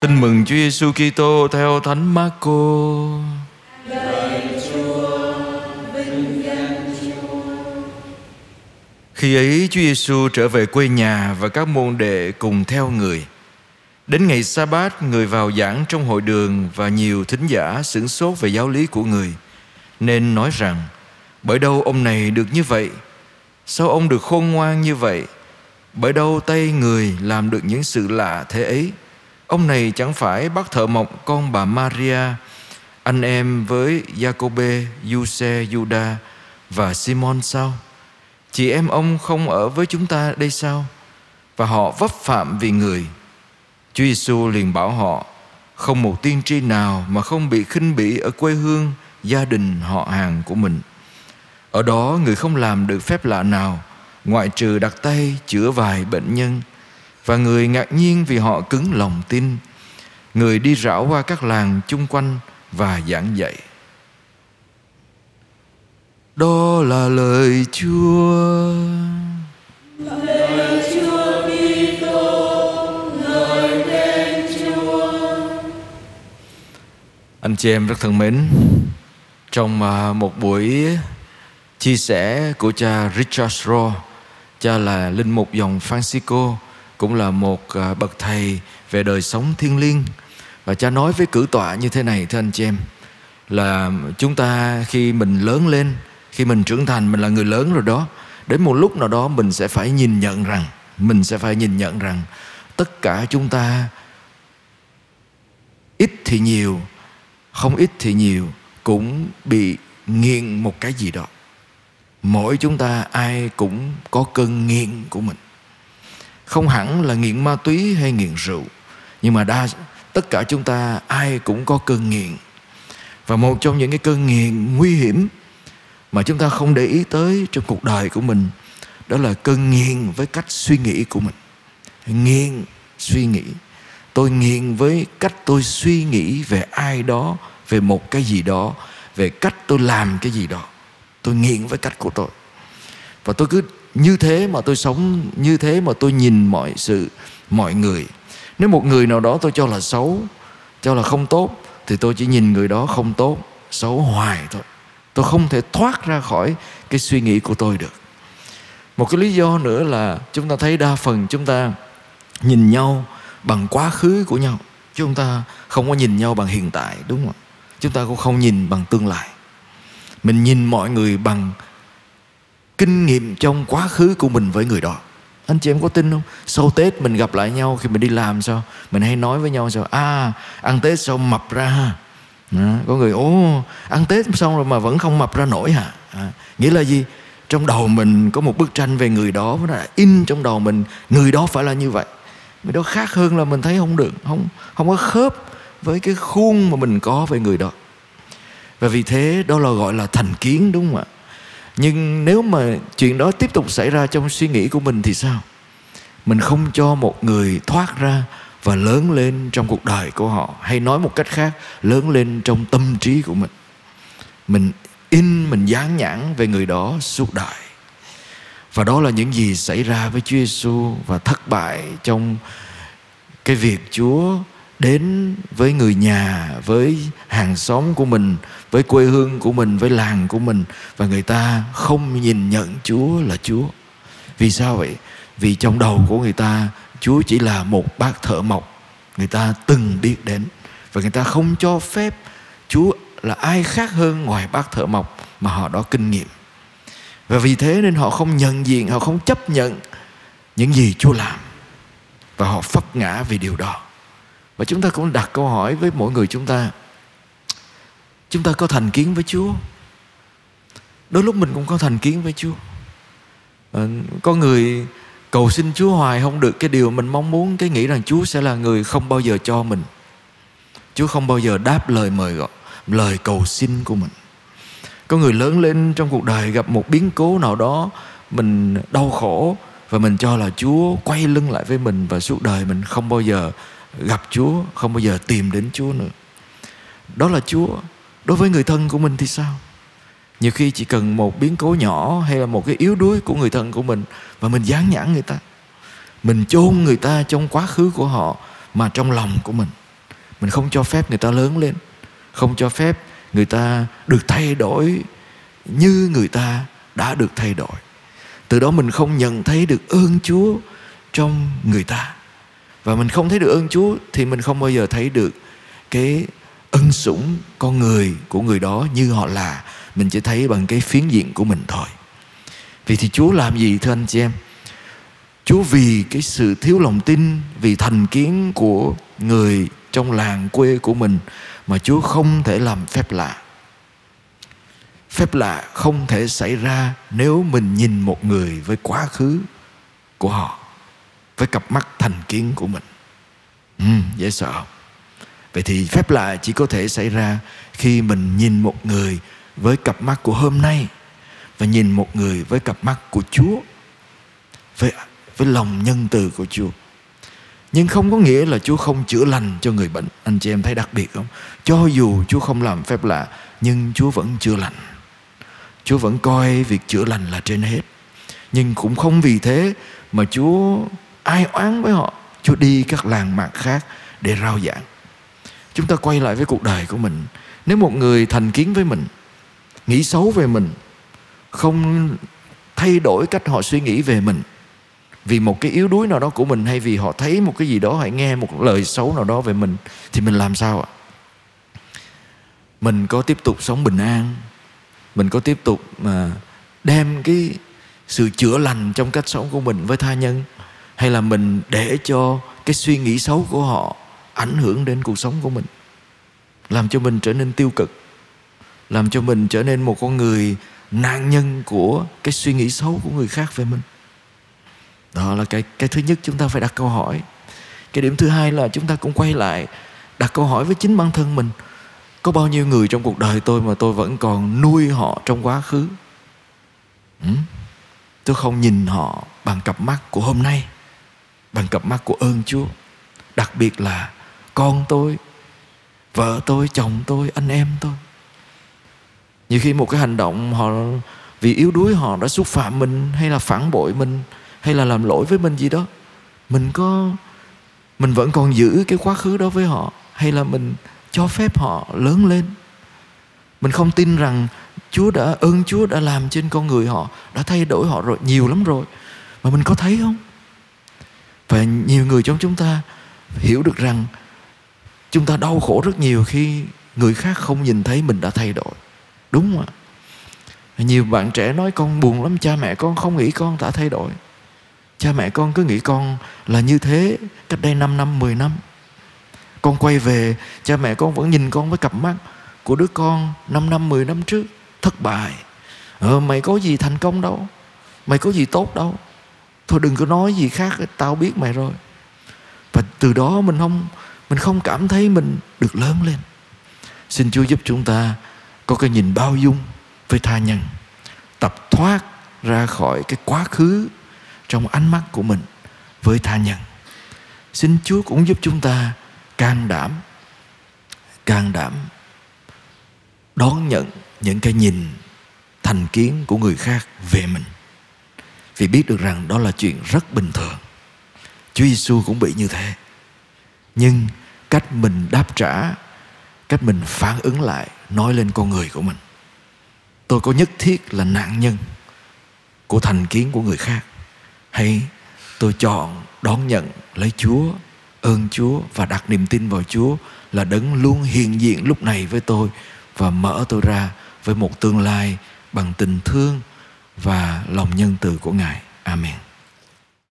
Tin mừng Chúa Giêsu Kitô theo Thánh Marco. Khi ấy Chúa Giêsu trở về quê nhà và các môn đệ cùng theo người. Đến ngày sa bát người vào giảng trong hội đường và nhiều thính giả sửng sốt về giáo lý của người. Nên nói rằng, bởi đâu ông này được như vậy? Sao ông được khôn ngoan như vậy? Bởi đâu tay người làm được những sự lạ thế ấy? Ông này chẳng phải bác thợ mộc con bà Maria, anh em với Jacobe, Giuse, Juda và Simon sao? Chị em ông không ở với chúng ta đây sao? Và họ vấp phạm vì người. Chúa Giêsu liền bảo họ, không một tiên tri nào mà không bị khinh bỉ ở quê hương, gia đình họ hàng của mình. Ở đó người không làm được phép lạ nào, ngoại trừ đặt tay chữa vài bệnh nhân – và người ngạc nhiên vì họ cứng lòng tin người đi rảo qua các làng chung quanh và giảng dạy đó là lời Chúa. Lời Chúa Kitô, lời đến Chúa. Anh chị em rất thân mến, trong à, một buổi chia sẻ của cha Richard Rohr, cha là linh mục dòng Francisco cũng là một à, bậc thầy về đời sống thiêng liêng. Và cha nói với cử tọa như thế này, thưa anh chị em, là chúng ta khi mình lớn lên, khi mình trưởng thành, mình là người lớn rồi đó, đến một lúc nào đó mình sẽ phải nhìn nhận rằng, mình sẽ phải nhìn nhận rằng tất cả chúng ta ít thì nhiều, không ít thì nhiều cũng bị nghiện một cái gì đó. Mỗi chúng ta ai cũng có cơn nghiện của mình không hẳn là nghiện ma túy hay nghiện rượu, nhưng mà đa, tất cả chúng ta ai cũng có cơn nghiện. Và một trong những cái cơn nghiện nguy hiểm mà chúng ta không để ý tới trong cuộc đời của mình, đó là cơn nghiện với cách suy nghĩ của mình. Nghiện suy nghĩ. Tôi nghiện với cách tôi suy nghĩ về ai đó, về một cái gì đó, về cách tôi làm cái gì đó. Tôi nghiện với cách của tôi. Và tôi cứ như thế mà tôi sống, như thế mà tôi nhìn mọi sự, mọi người. Nếu một người nào đó tôi cho là xấu, cho là không tốt, thì tôi chỉ nhìn người đó không tốt, xấu hoài thôi. Tôi không thể thoát ra khỏi cái suy nghĩ của tôi được. Một cái lý do nữa là chúng ta thấy đa phần chúng ta nhìn nhau bằng quá khứ của nhau. Chúng ta không có nhìn nhau bằng hiện tại, đúng không chúng ta cũng không nhìn bằng tương lai. Mình nhìn mọi người bằng kinh nghiệm trong quá khứ của mình với người đó. Anh chị em có tin không? Sau tết mình gặp lại nhau khi mình đi làm sao? Mình hay nói với nhau sao? À ăn tết xong mập ra ha? À, có người ố ăn tết xong rồi mà vẫn không mập ra nổi hả? À, nghĩa là gì? Trong đầu mình có một bức tranh về người đó nó là in trong đầu mình người đó phải là như vậy. Người đó khác hơn là mình thấy không được không không có khớp với cái khuôn mà mình có về người đó. Và vì thế đó là gọi là thành kiến đúng không ạ? Nhưng nếu mà chuyện đó tiếp tục xảy ra trong suy nghĩ của mình thì sao? Mình không cho một người thoát ra và lớn lên trong cuộc đời của họ. Hay nói một cách khác, lớn lên trong tâm trí của mình. Mình in, mình dán nhãn về người đó suốt đời. Và đó là những gì xảy ra với Chúa Giêsu và thất bại trong cái việc Chúa đến với người nhà, với hàng xóm của mình, với quê hương của mình, với làng của mình. Và người ta không nhìn nhận chúa là chúa. Vì sao vậy? Vì trong đầu của người ta, chúa chỉ là một bác thợ mộc. Người ta từng biết đến. Và người ta không cho phép chúa là ai khác hơn ngoài bác thợ mộc mà họ đó kinh nghiệm. Và vì thế nên họ không nhận diện, họ không chấp nhận những gì chúa làm. Và họ phất ngã vì điều đó và chúng ta cũng đặt câu hỏi với mỗi người chúng ta. Chúng ta có thành kiến với Chúa? Đôi lúc mình cũng có thành kiến với Chúa. À, Có người cầu xin Chúa hoài không được Cái điều mình mong muốn Cái nghĩ rằng Chúa sẽ là người không bao giờ cho mình. Chúa không bao giờ đáp lời mời gọi Lời cầu xin của mình. Có người lớn lên trong cuộc đời Gặp một biến cố nào đó Mình đau khổ Và mình cho là Chúa quay lưng lại với mình Và suốt đời mình không bao giờ gặp Chúa, Không bao giờ tìm đến Chúa nữa. Đó là Chúa. Đối với người thân của mình thì sao? Nhiều khi chỉ cần một biến cố nhỏ Hay là một cái yếu đuối của người thân của mình Và mình dán nhãn người ta. Mình chôn người ta trong quá khứ của họ Mà trong lòng của mình. Mình không cho phép người ta lớn lên. Không cho phép người ta được thay đổi như người ta đã được thay đổi. Từ đó mình không nhận thấy được ơn chúa trong người ta và mình không thấy được ơn chúa, thì mình không bao giờ thấy được cái ân sủng con người của người đó như họ là. Mình chỉ thấy bằng cái phiến diện của mình thôi. Vì thì chúa làm gì, thưa anh chị em? Chúa vì cái sự thiếu lòng tin, vì thành kiến của người trong làng quê của mình mà chúa không thể làm phép lạ. Phép lạ không thể xảy ra nếu mình nhìn một người với quá khứ của họ với cặp mắt thành kiến của mình. Ừ, dễ sợ. Vậy thì phép lạ chỉ có thể xảy ra khi mình nhìn một người với cặp mắt của hôm nay và nhìn một người với cặp mắt của Chúa với với lòng nhân từ của Chúa. Nhưng không có nghĩa là Chúa không chữa lành cho người bệnh. Anh chị em thấy đặc biệt không? Cho dù Chúa không làm phép lạ nhưng Chúa vẫn chữa lành. Chúa vẫn coi việc chữa lành là trên hết. Nhưng cũng không vì thế mà Chúa ai oán với họ, Chúa đi các làng mạc khác để rao giảng. Chúng ta quay lại với cuộc đời của mình. Nếu một người thành kiến với mình, nghĩ xấu về mình, không thay đổi cách họ suy nghĩ về mình, vì một cái yếu đuối nào đó của mình hay vì họ thấy một cái gì đó hay nghe một lời xấu nào đó về mình, thì mình làm sao ạ? Mình có tiếp tục sống bình an, mình có tiếp tục mà đem cái sự chữa lành trong cách sống của mình với tha nhân hay là mình để cho cái suy nghĩ xấu của họ ảnh hưởng đến cuộc sống của mình? Làm cho mình trở nên tiêu cực? Làm cho mình trở nên một con người nạn nhân của cái suy nghĩ xấu của người khác về mình? Đó là cái cái thứ nhất chúng ta phải đặt câu hỏi. Cái điểm thứ hai là chúng ta cũng quay lại, đặt câu hỏi với chính bản thân mình. Có bao nhiêu người trong cuộc đời tôi mà tôi vẫn còn nuôi họ trong quá khứ? Ừ? tôi không nhìn họ bằng cặp mắt của hôm nay bằng cặp mắt của ơn chúa. Đặc biệt là con tôi, vợ tôi, chồng tôi, anh em tôi. Nhiều khi một cái hành động họ, vì yếu đuối họ đã xúc phạm mình, hay là phản bội mình, hay là làm lỗi với mình gì đó, mình có, mình vẫn còn giữ cái quá khứ đó với họ, hay là mình cho phép họ lớn lên. Mình không tin rằng Chúa đã, ơn Chúa đã làm trên con người họ, đã thay đổi họ rồi, nhiều lắm rồi. Mà mình có thấy không? Và nhiều người trong chúng ta hiểu được rằng chúng ta đau khổ rất nhiều khi người khác không nhìn thấy mình đã thay đổi. Đúng không ạ? Nhiều bạn trẻ nói con buồn lắm cha mẹ con không nghĩ con đã thay đổi. Cha mẹ con cứ nghĩ con là như thế cách đây 5 năm 10 năm. Con quay về cha mẹ con vẫn nhìn con với cặp mắt của đứa con 5 năm 10 năm trước thất bại. Ờ, mày có gì thành công đâu? Mày có gì tốt đâu? Thôi đừng có nói gì khác, tao biết mày rồi. Và từ đó mình không mình không cảm thấy mình được lớn lên. Xin chúa giúp chúng ta có cái nhìn bao dung với tha nhân, tập thoát ra khỏi cái quá khứ trong ánh mắt của mình với tha nhân. Xin chúa cũng giúp chúng ta can đảm can đảm đón nhận những cái nhìn thành kiến của người khác về mình vì biết được rằng đó là chuyện rất bình thường. Chúa Giêsu cũng bị như thế. Nhưng cách mình đáp trả, cách mình phản ứng lại, nói lên con người của mình. Tôi có nhất thiết là nạn nhân của thành kiến của người khác. Hay tôi chọn đón nhận lấy chúa, ơn chúa và đặt niềm tin vào chúa là đấng luôn hiện diện lúc này với tôi và mở tôi ra với một tương lai bằng tình thương và lòng nhân từ của ngài. Amen.